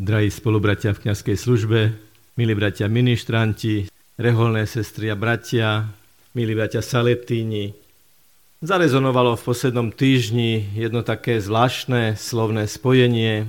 drahí spolubratia v kniazkej službe, milí bratia ministranti, reholné sestry a bratia, milí bratia Saletíni. Zarezonovalo v poslednom týždni jedno také zvláštne slovné spojenie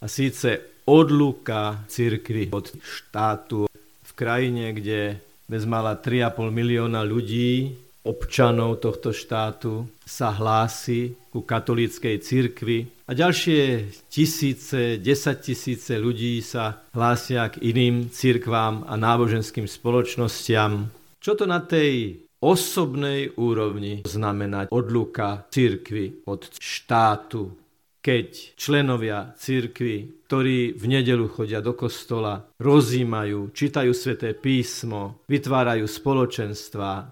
a síce odluka cirkvi od štátu v krajine, kde bezmála 3,5 milióna ľudí občanov tohto štátu sa hlási ku katolíckej cirkvi a ďalšie tisíce, desaťtisíce ľudí sa hlásia k iným cirkvám a náboženským spoločnostiam. Čo to na tej osobnej úrovni znamená odluka cirkvi od štátu, keď členovia cirkvi, ktorí v nedelu chodia do kostola, rozímajú, čítajú sveté písmo, vytvárajú spoločenstva,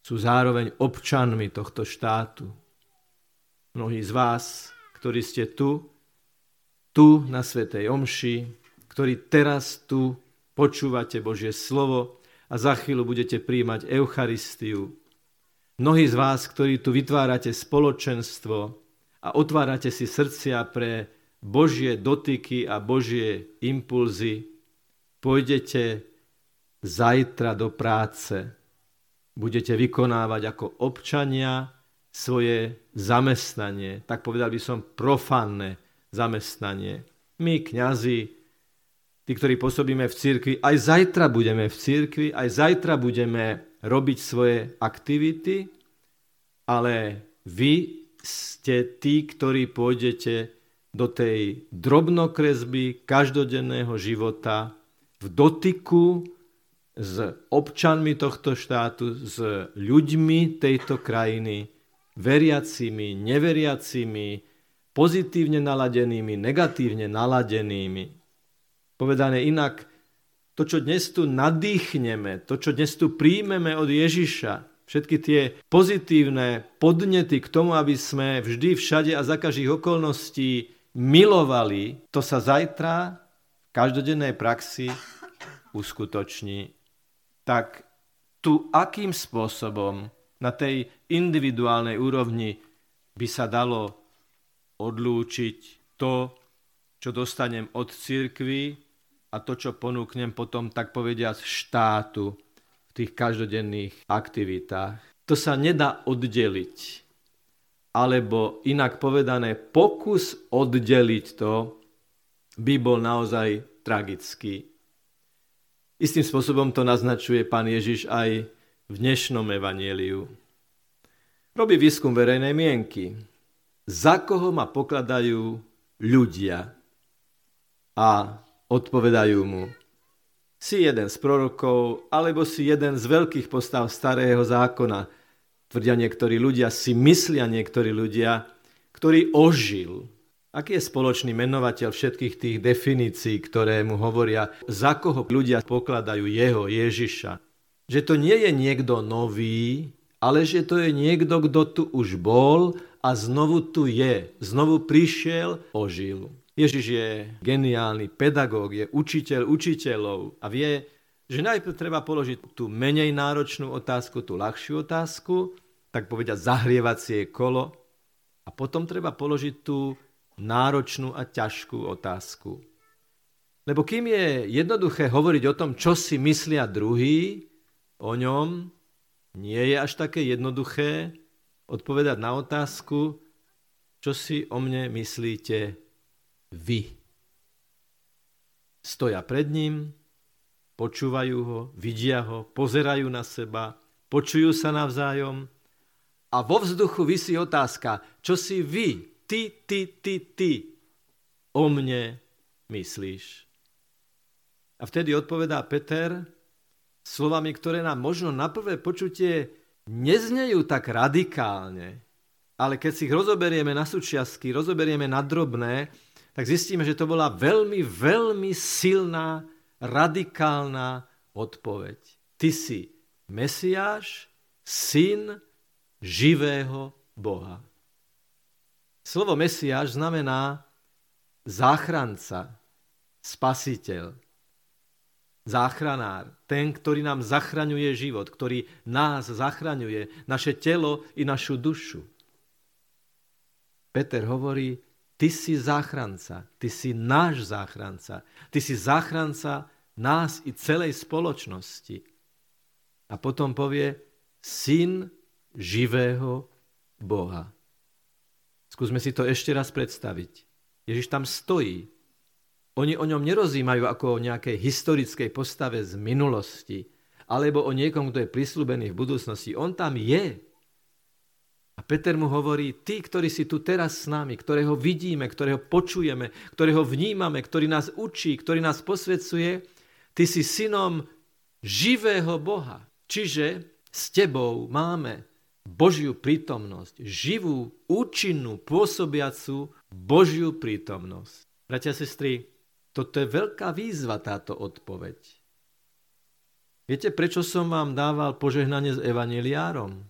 sú zároveň občanmi tohto štátu. Mnohí z vás, ktorí ste tu, tu na Svetej Omši, ktorí teraz tu počúvate Božie slovo a za chvíľu budete príjmať Eucharistiu. Mnohí z vás, ktorí tu vytvárate spoločenstvo a otvárate si srdcia pre Božie dotyky a Božie impulzy, pôjdete zajtra do práce budete vykonávať ako občania svoje zamestnanie, tak povedal by som profánne zamestnanie. My, kňazi, tí, ktorí pôsobíme v cirkvi, aj zajtra budeme v cirkvi, aj zajtra budeme robiť svoje aktivity, ale vy ste tí, ktorí pôjdete do tej drobnokresby každodenného života v dotyku s občanmi tohto štátu, s ľuďmi tejto krajiny, veriacimi, neveriacimi, pozitívne naladenými, negatívne naladenými. Povedané inak, to, čo dnes tu nadýchneme, to, čo dnes tu príjmeme od Ježiša, všetky tie pozitívne podnety k tomu, aby sme vždy, všade a za každých okolností milovali, to sa zajtra v každodennej praxi uskutoční tak tu akým spôsobom na tej individuálnej úrovni by sa dalo odlúčiť to, čo dostanem od cirkvy a to, čo ponúknem potom, tak povediať, štátu v tých každodenných aktivitách. To sa nedá oddeliť. Alebo inak povedané, pokus oddeliť to by bol naozaj tragický. Istým spôsobom to naznačuje pán Ježiš aj v dnešnom evanieliu. Robí výskum verejnej mienky. Za koho ma pokladajú ľudia? A odpovedajú mu, si jeden z prorokov, alebo si jeden z veľkých postav starého zákona. Tvrdia niektorí ľudia, si myslia niektorí ľudia, ktorý ožil, Aký je spoločný menovateľ všetkých tých definícií, ktoré mu hovoria, za koho ľudia pokladajú jeho, Ježiša? Že to nie je niekto nový, ale že to je niekto, kto tu už bol a znovu tu je. Znovu prišiel, ožil. Ježiš je geniálny pedagóg, je učiteľ učiteľov a vie, že najprv treba položiť tú menej náročnú otázku, tú ľahšiu otázku, tak povedať zahrievacie kolo a potom treba položiť tú náročnú a ťažkú otázku. Lebo kým je jednoduché hovoriť o tom, čo si myslia druhý o ňom, nie je až také jednoduché odpovedať na otázku, čo si o mne myslíte vy. Stoja pred ním, počúvajú ho, vidia ho, pozerajú na seba, počujú sa navzájom a vo vzduchu vysí otázka, čo si vy ty, ty, ty, ty o mne myslíš? A vtedy odpovedá Peter slovami, ktoré nám možno na prvé počutie neznejú tak radikálne, ale keď si ich rozoberieme na súčiastky, rozoberieme na drobné, tak zistíme, že to bola veľmi, veľmi silná, radikálna odpoveď. Ty si Mesiáš, syn živého Boha. Slovo Mesiáš znamená záchranca, spasiteľ, záchranár, ten, ktorý nám zachraňuje život, ktorý nás zachraňuje, naše telo i našu dušu. Peter hovorí, Ty si záchranca, ty si náš záchranca, ty si záchranca nás i celej spoločnosti. A potom povie, syn živého Boha. Skúsme si to ešte raz predstaviť. Ježiš tam stojí. Oni o ňom nerozímajú ako o nejakej historickej postave z minulosti, alebo o niekom, kto je prislúbený v budúcnosti. On tam je. A Peter mu hovorí, tí, ktorí si tu teraz s nami, ktorého vidíme, ktorého počujeme, ktorého vnímame, ktorý nás učí, ktorý nás posvedcuje, ty si synom živého Boha. Čiže s tebou máme Božiu prítomnosť, živú, účinnú, pôsobiacu Božiu prítomnosť. Bratia a sestry, toto je veľká výzva táto odpoveď. Viete, prečo som vám dával požehnanie s evaneliárom?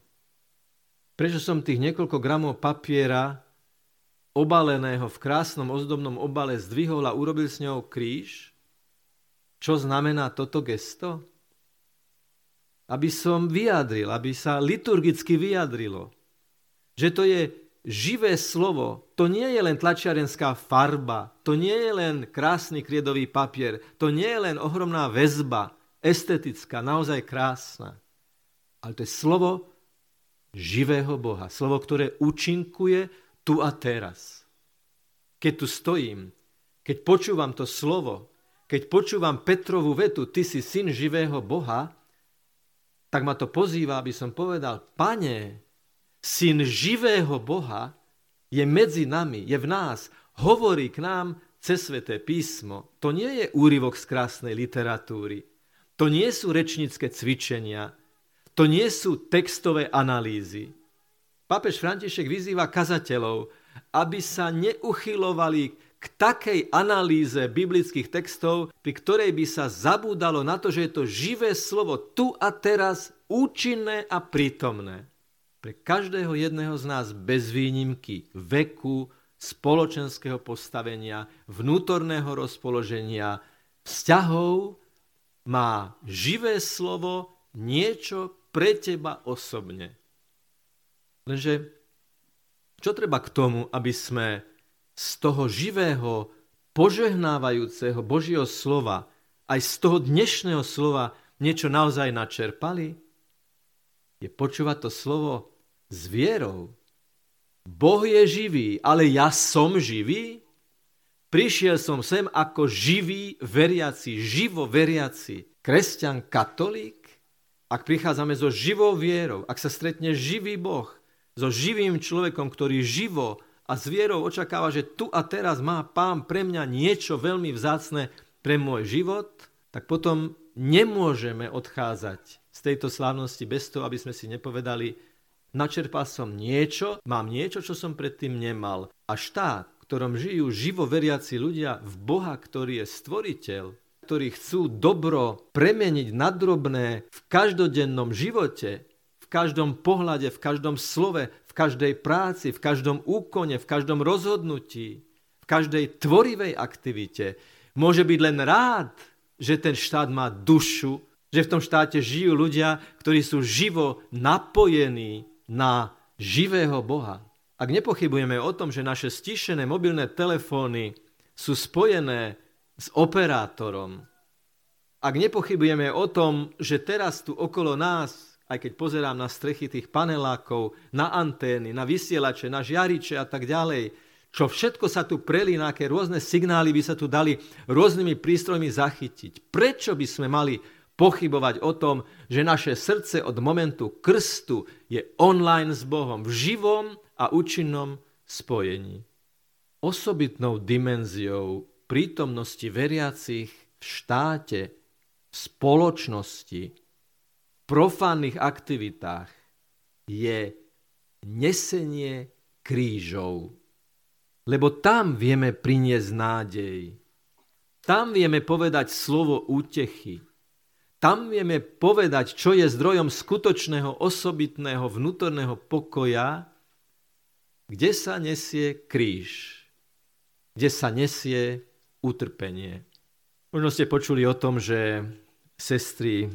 Prečo som tých niekoľko gramov papiera obaleného v krásnom ozdobnom obale zdvihol a urobil s ňou kríž? Čo znamená toto gesto? Aby som vyjadril, aby sa liturgicky vyjadrilo, že to je živé slovo, to nie je len tlačiarenská farba, to nie je len krásny kriedový papier, to nie je len ohromná väzba, estetická, naozaj krásna. Ale to je slovo živého Boha, slovo, ktoré účinkuje tu a teraz. Keď tu stojím, keď počúvam to slovo, keď počúvam Petrovú vetu, ty si syn živého Boha, tak ma to pozýva, aby som povedal, pane, syn živého Boha je medzi nami, je v nás, hovorí k nám cez sveté písmo. To nie je úryvok z krásnej literatúry. To nie sú rečnícke cvičenia. To nie sú textové analýzy. Papež František vyzýva kazateľov, aby sa neuchylovali k takej analýze biblických textov, pri ktorej by sa zabúdalo na to, že je to živé slovo tu a teraz účinné a prítomné. Pre každého jedného z nás bez výnimky veku, spoločenského postavenia, vnútorného rozpoloženia, vzťahov má živé slovo niečo pre teba osobne. Lenže čo treba k tomu, aby sme z toho živého, požehnávajúceho Božieho slova, aj z toho dnešného slova niečo naozaj načerpali? Je počúvať to slovo s vierou. Boh je živý, ale ja som živý? Prišiel som sem ako živý veriaci, živo veriaci, kresťan, katolík? Ak prichádzame so živou vierou, ak sa stretne živý Boh so živým človekom, ktorý živo a s vierou očakáva, že tu a teraz má pán pre mňa niečo veľmi vzácne pre môj život, tak potom nemôžeme odchádzať z tejto slávnosti bez toho, aby sme si nepovedali, načerpal som niečo, mám niečo, čo som predtým nemal. A štát, v ktorom žijú živo veriaci ľudia v Boha, ktorý je stvoriteľ, ktorí chcú dobro premeniť na drobné v každodennom živote, v každom pohľade, v každom slove, v každej práci, v každom úkone, v každom rozhodnutí, v každej tvorivej aktivite. Môže byť len rád, že ten štát má dušu, že v tom štáte žijú ľudia, ktorí sú živo napojení na živého Boha. Ak nepochybujeme o tom, že naše stišené mobilné telefóny sú spojené s operátorom, ak nepochybujeme o tom, že teraz tu okolo nás aj keď pozerám na strechy tých panelákov, na antény, na vysielače, na žiariče a tak ďalej, čo všetko sa tu prelína, aké rôzne signály by sa tu dali rôznymi prístrojmi zachytiť. Prečo by sme mali pochybovať o tom, že naše srdce od momentu krstu je online s Bohom v živom a účinnom spojení. Osobitnou dimenziou prítomnosti veriacich v štáte, v spoločnosti, profánnych aktivitách je nesenie krížov. Lebo tam vieme priniesť nádej. Tam vieme povedať slovo útechy. Tam vieme povedať, čo je zdrojom skutočného, osobitného, vnútorného pokoja, kde sa nesie kríž, kde sa nesie utrpenie. Možno ste počuli o tom, že sestry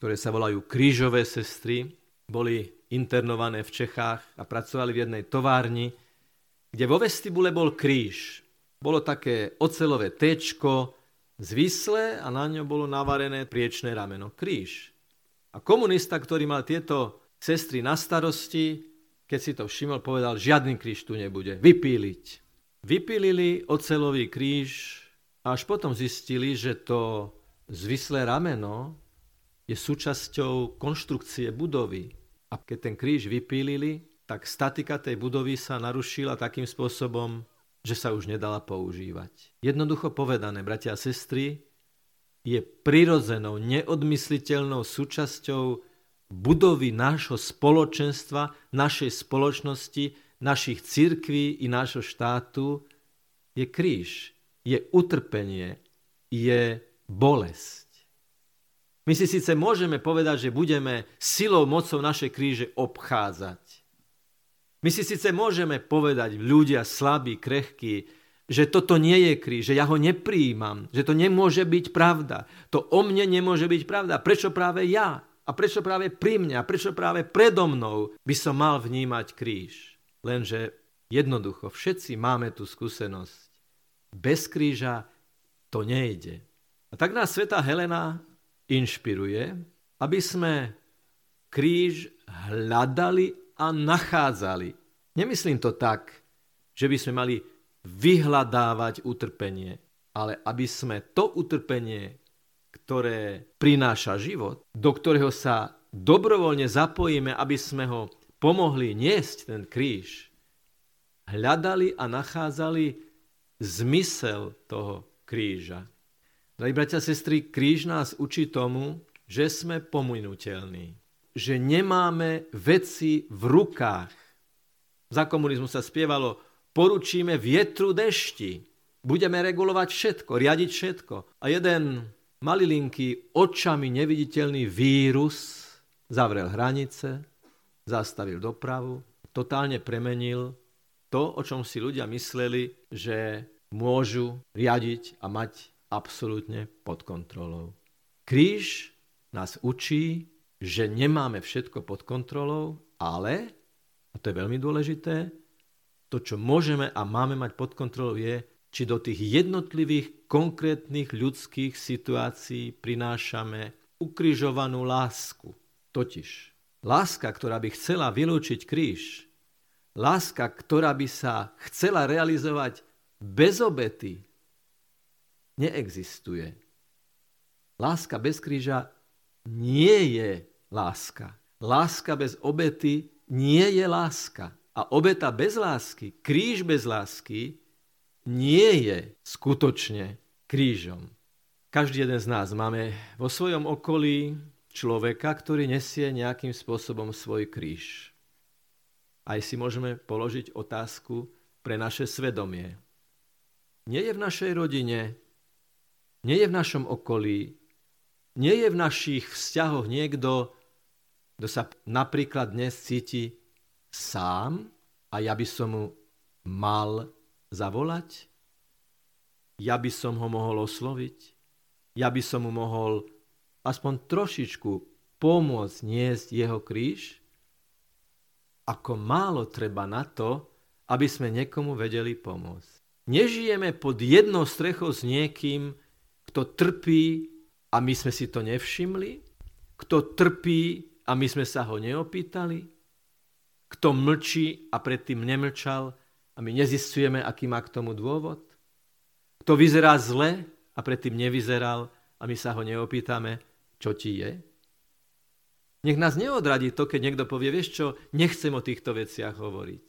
ktoré sa volajú krížové sestry, boli internované v Čechách a pracovali v jednej továrni kde vo vestibule bol kríž. Bolo také ocelové tečko, zvislé a na ňo bolo navarené priečné rameno. Kríž. A komunista, ktorý mal tieto sestry na starosti, keď si to všimol, povedal, žiadny kríž tu nebude, vypíliť. Vypílili ocelový kríž a až potom zistili, že to zvislé rameno je súčasťou konštrukcie budovy. A keď ten kríž vypílili, tak statika tej budovy sa narušila takým spôsobom, že sa už nedala používať. Jednoducho povedané, bratia a sestry, je prirodzenou, neodmysliteľnou súčasťou budovy nášho spoločenstva, našej spoločnosti, našich cirkví i nášho štátu je kríž, je utrpenie, je bolesť. My si síce môžeme povedať, že budeme silou, mocou naše kríže obchádzať. My si síce môžeme povedať, ľudia slabí, krehkí, že toto nie je kríž, že ja ho nepríjmam, že to nemôže byť pravda. To o mne nemôže byť pravda. Prečo práve ja? A prečo práve pri mne? A prečo práve predo mnou by som mal vnímať kríž? Lenže jednoducho, všetci máme tú skúsenosť. Bez kríža to nejde. A tak nás sveta Helena inšpiruje, aby sme kríž hľadali a nachádzali. Nemyslím to tak, že by sme mali vyhľadávať utrpenie, ale aby sme to utrpenie, ktoré prináša život, do ktorého sa dobrovoľne zapojíme, aby sme ho pomohli niesť ten kríž, hľadali a nachádzali zmysel toho kríža. Drahí bratia a sestry, kríž nás učí tomu, že sme pominutelní. Že nemáme veci v rukách. Za komunizmu sa spievalo poručíme vietru dešti. Budeme regulovať všetko, riadiť všetko. A jeden malilinký, očami neviditeľný vírus zavrel hranice, zastavil dopravu, totálne premenil to, o čom si ľudia mysleli, že môžu riadiť a mať absolútne pod kontrolou. Kríž nás učí, že nemáme všetko pod kontrolou, ale, a to je veľmi dôležité, to, čo môžeme a máme mať pod kontrolou, je, či do tých jednotlivých konkrétnych ľudských situácií prinášame ukrižovanú lásku. Totiž láska, ktorá by chcela vylúčiť kríž, láska, ktorá by sa chcela realizovať bez obety, neexistuje. Láska bez kríža nie je láska. Láska bez obety nie je láska. A obeta bez lásky, kríž bez lásky, nie je skutočne krížom. Každý jeden z nás máme vo svojom okolí človeka, ktorý nesie nejakým spôsobom svoj kríž. Aj si môžeme položiť otázku pre naše svedomie. Nie je v našej rodine, nie je v našom okolí, nie je v našich vzťahoch niekto, kto sa napríklad dnes cíti sám a ja by som mu mal zavolať? Ja by som ho mohol osloviť? Ja by som mu mohol aspoň trošičku pomôcť niesť jeho kríž? Ako málo treba na to, aby sme niekomu vedeli pomôcť. Nežijeme pod jednou strechou s niekým, kto trpí a my sme si to nevšimli, kto trpí a my sme sa ho neopýtali, kto mlčí a predtým nemlčal a my nezistujeme, aký má k tomu dôvod? Kto vyzerá zle a predtým nevyzeral a my sa ho neopýtame, čo ti je? Nech nás neodradí to, keď niekto povie, vieš čo, nechcem o týchto veciach hovoriť.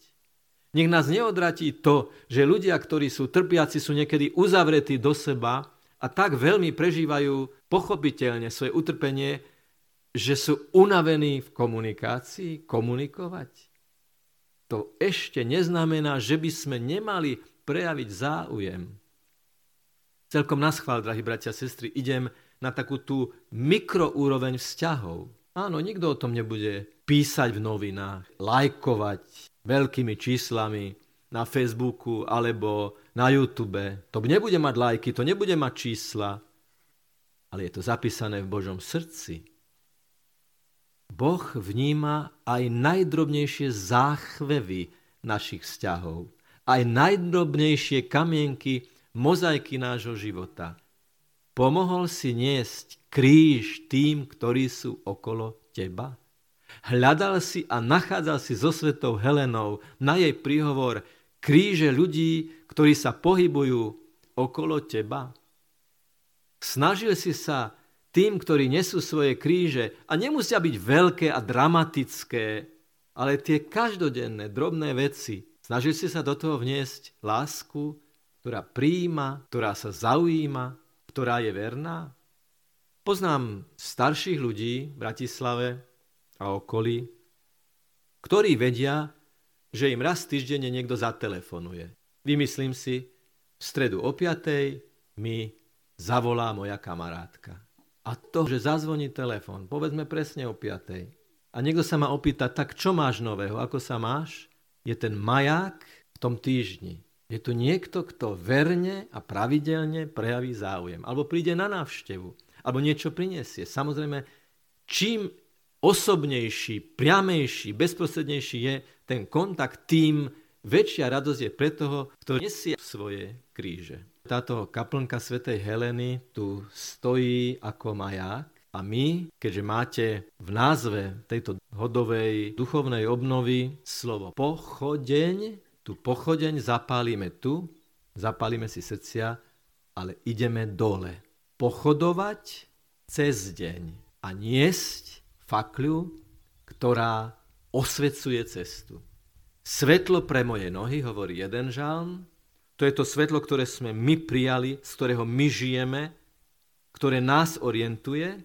Nech nás neodratí to, že ľudia, ktorí sú trpiaci, sú niekedy uzavretí do seba a tak veľmi prežívajú pochopiteľne svoje utrpenie, že sú unavení v komunikácii, komunikovať to ešte neznamená, že by sme nemali prejaviť záujem. Celkom na schvál, drahí bratia a sestry, idem na takú tú mikroúroveň vzťahov. Áno, nikto o tom nebude písať v novinách, lajkovať veľkými číslami na Facebooku alebo na YouTube. To nebude mať lajky, to nebude mať čísla, ale je to zapísané v Božom srdci. Boh vníma aj najdrobnejšie záchvevy našich vzťahov. aj najdrobnejšie kamienky mozaiky nášho života. Pomohol si niesť kríž tým, ktorí sú okolo teba? Hľadal si a nachádzal si so svetou Helenou na jej príhovor kríže ľudí, ktorí sa pohybujú okolo teba? Snažil si sa tým, ktorí nesú svoje kríže a nemusia byť veľké a dramatické, ale tie každodenné drobné veci. Snažil si sa do toho vniesť lásku, ktorá príjima, ktorá sa zaujíma, ktorá je verná? Poznám starších ľudí v Bratislave a okolí, ktorí vedia, že im raz týždenne niekto zatelefonuje. Vymyslím si, v stredu o 5. mi zavolá moja kamarátka. A to, že zazvoní telefon, povedzme presne o 5. A niekto sa ma opýta, tak čo máš nového, ako sa máš? Je ten maják v tom týždni. Je tu niekto, kto verne a pravidelne prejaví záujem. Alebo príde na návštevu. Alebo niečo prinesie. Samozrejme, čím osobnejší, priamejší, bezprostrednejší je ten kontakt, tým väčšia radosť je pre toho, kto nesie svoje kríže. Táto kaplnka svätej Heleny tu stojí ako maják a my, keďže máte v názve tejto hodovej duchovnej obnovy slovo pochodeň, tu pochodeň zapálime tu, zapálime si srdcia, ale ideme dole. Pochodovať cez deň a niesť fakľu, ktorá osvecuje cestu. Svetlo pre moje nohy, hovorí jeden žalm, to je to svetlo, ktoré sme my prijali, z ktorého my žijeme, ktoré nás orientuje,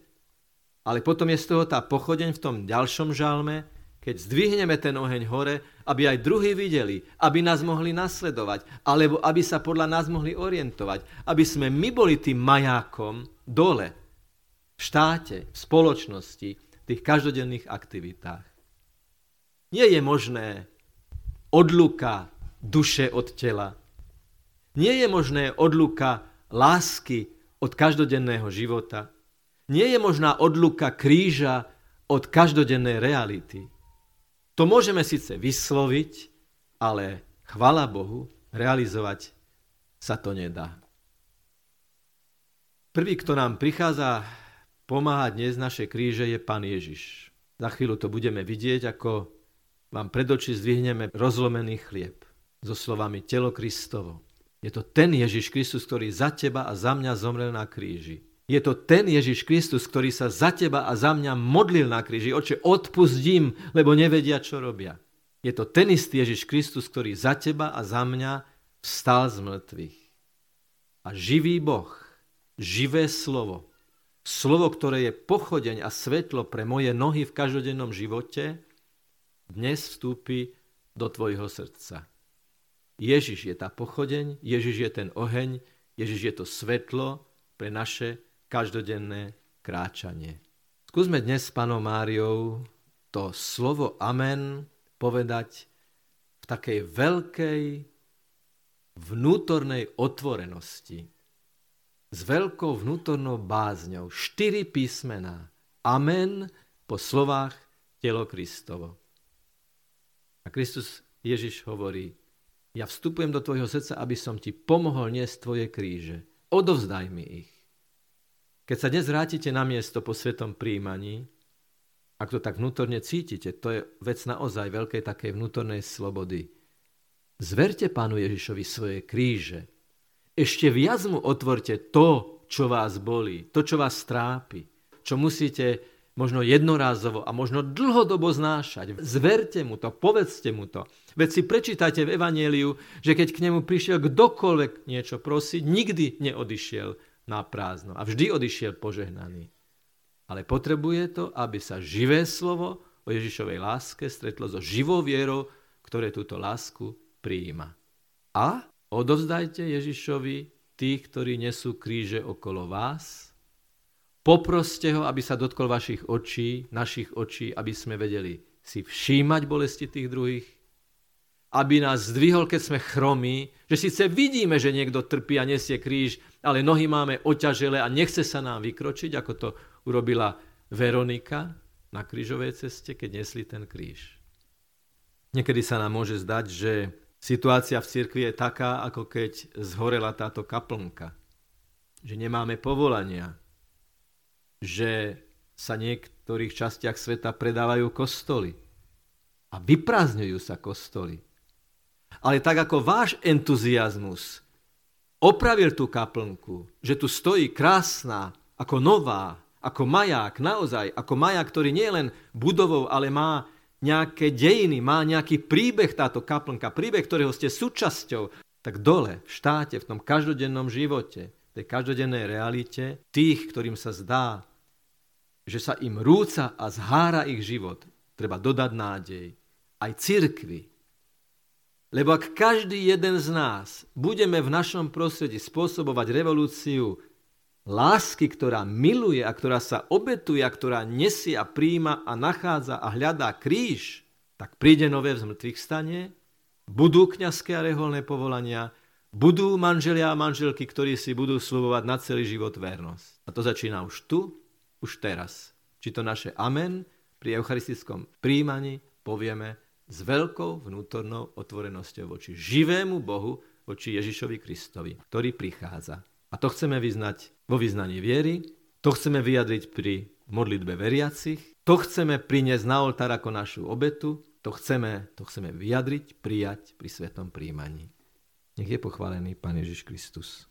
ale potom je z toho tá pochodeň v tom ďalšom žalme, keď zdvihneme ten oheň hore, aby aj druhí videli, aby nás mohli nasledovať, alebo aby sa podľa nás mohli orientovať, aby sme my boli tým majákom dole, v štáte, v spoločnosti, tých každodenných aktivitách. Nie je možné odluka duše od tela. Nie je možné odluka lásky od každodenného života. Nie je možná odluka kríža od každodennej reality. To môžeme síce vysloviť, ale chvala Bohu, realizovať sa to nedá. Prvý, kto nám prichádza pomáhať dnes naše kríže, je Pán Ježiš. Za chvíľu to budeme vidieť, ako vám pred oči zdvihneme rozlomený chlieb so slovami telo Kristovo. Je to ten Ježiš Kristus, ktorý za teba a za mňa zomrel na kríži. Je to ten Ježiš Kristus, ktorý sa za teba a za mňa modlil na kríži. Oče, odpustím, lebo nevedia, čo robia. Je to ten istý Ježiš Kristus, ktorý za teba a za mňa vstal z mŕtvych. A živý Boh, živé slovo, slovo, ktoré je pochodeň a svetlo pre moje nohy v každodennom živote, dnes vstúpi do tvojho srdca. Ježiš je tá pochodeň, Ježiš je ten oheň, Ježiš je to svetlo pre naše každodenné kráčanie. Skúsme dnes s panom Máriou to slovo amen povedať v takej veľkej vnútornej otvorenosti. S veľkou vnútornou bázňou. Štyri písmená. Amen po slovách telo Kristovo. A Kristus Ježiš hovorí, ja vstupujem do tvojho srdca, aby som ti pomohol niesť tvoje kríže. Odovzdaj mi ich. Keď sa dnes vrátite na miesto po svetom príjmaní, ak to tak vnútorne cítite, to je vec naozaj veľkej takej vnútornej slobody. Zverte pánu Ježišovi svoje kríže. Ešte viac mu otvorte to, čo vás bolí, to, čo vás trápi, čo musíte možno jednorázovo a možno dlhodobo znášať. Zverte mu to, povedzte mu to. Veď si prečítajte v Evanieliu, že keď k nemu prišiel kdokoľvek niečo prosiť, nikdy neodišiel na prázdno a vždy odišiel požehnaný. Ale potrebuje to, aby sa živé slovo o Ježišovej láske stretlo so živou vierou, ktoré túto lásku prijíma. A odovzdajte Ježišovi tých, ktorí nesú kríže okolo vás. Poproste ho, aby sa dotkol vašich očí, našich očí, aby sme vedeli si všímať bolesti tých druhých, aby nás zdvihol, keď sme chromí, že síce vidíme, že niekto trpí a nesie kríž, ale nohy máme oťažele a nechce sa nám vykročiť, ako to urobila Veronika na krížovej ceste, keď nesli ten kríž. Niekedy sa nám môže zdať, že Situácia v cirkvi je taká, ako keď zhorela táto kaplnka. Že nemáme povolania. Že sa niektorých častiach sveta predávajú kostoly. A vyprázdňujú sa kostoly. Ale tak ako váš entuziasmus opravil tú kaplnku, že tu stojí krásna, ako nová, ako maják, naozaj, ako maják, ktorý nie je len budovou, ale má nejaké dejiny, má nejaký príbeh táto kaplnka, príbeh, ktorého ste súčasťou, tak dole, v štáte, v tom každodennom živote, tej každodennej realite, tých, ktorým sa zdá, že sa im rúca a zhára ich život, treba dodať nádej. Aj cirkvi. Lebo ak každý jeden z nás budeme v našom prostredí spôsobovať revolúciu lásky, ktorá miluje a ktorá sa obetuje a ktorá nesie a príjma a nachádza a hľadá kríž, tak príde nové vzmrtvých stane, budú kňazské a reholné povolania, budú manželia a manželky, ktorí si budú slubovať na celý život vernosť. A to začína už tu, už teraz. Či to naše amen pri eucharistickom príjmaní povieme s veľkou vnútornou otvorenosťou voči živému Bohu, voči Ježišovi Kristovi, ktorý prichádza. A to chceme vyznať vo vyznaní viery, to chceme vyjadriť pri modlitbe veriacich, to chceme priniesť na oltár ako našu obetu, to chceme, to chceme vyjadriť, prijať pri svetom príjmaní. Nech je pochválený Pán Ježiš Kristus.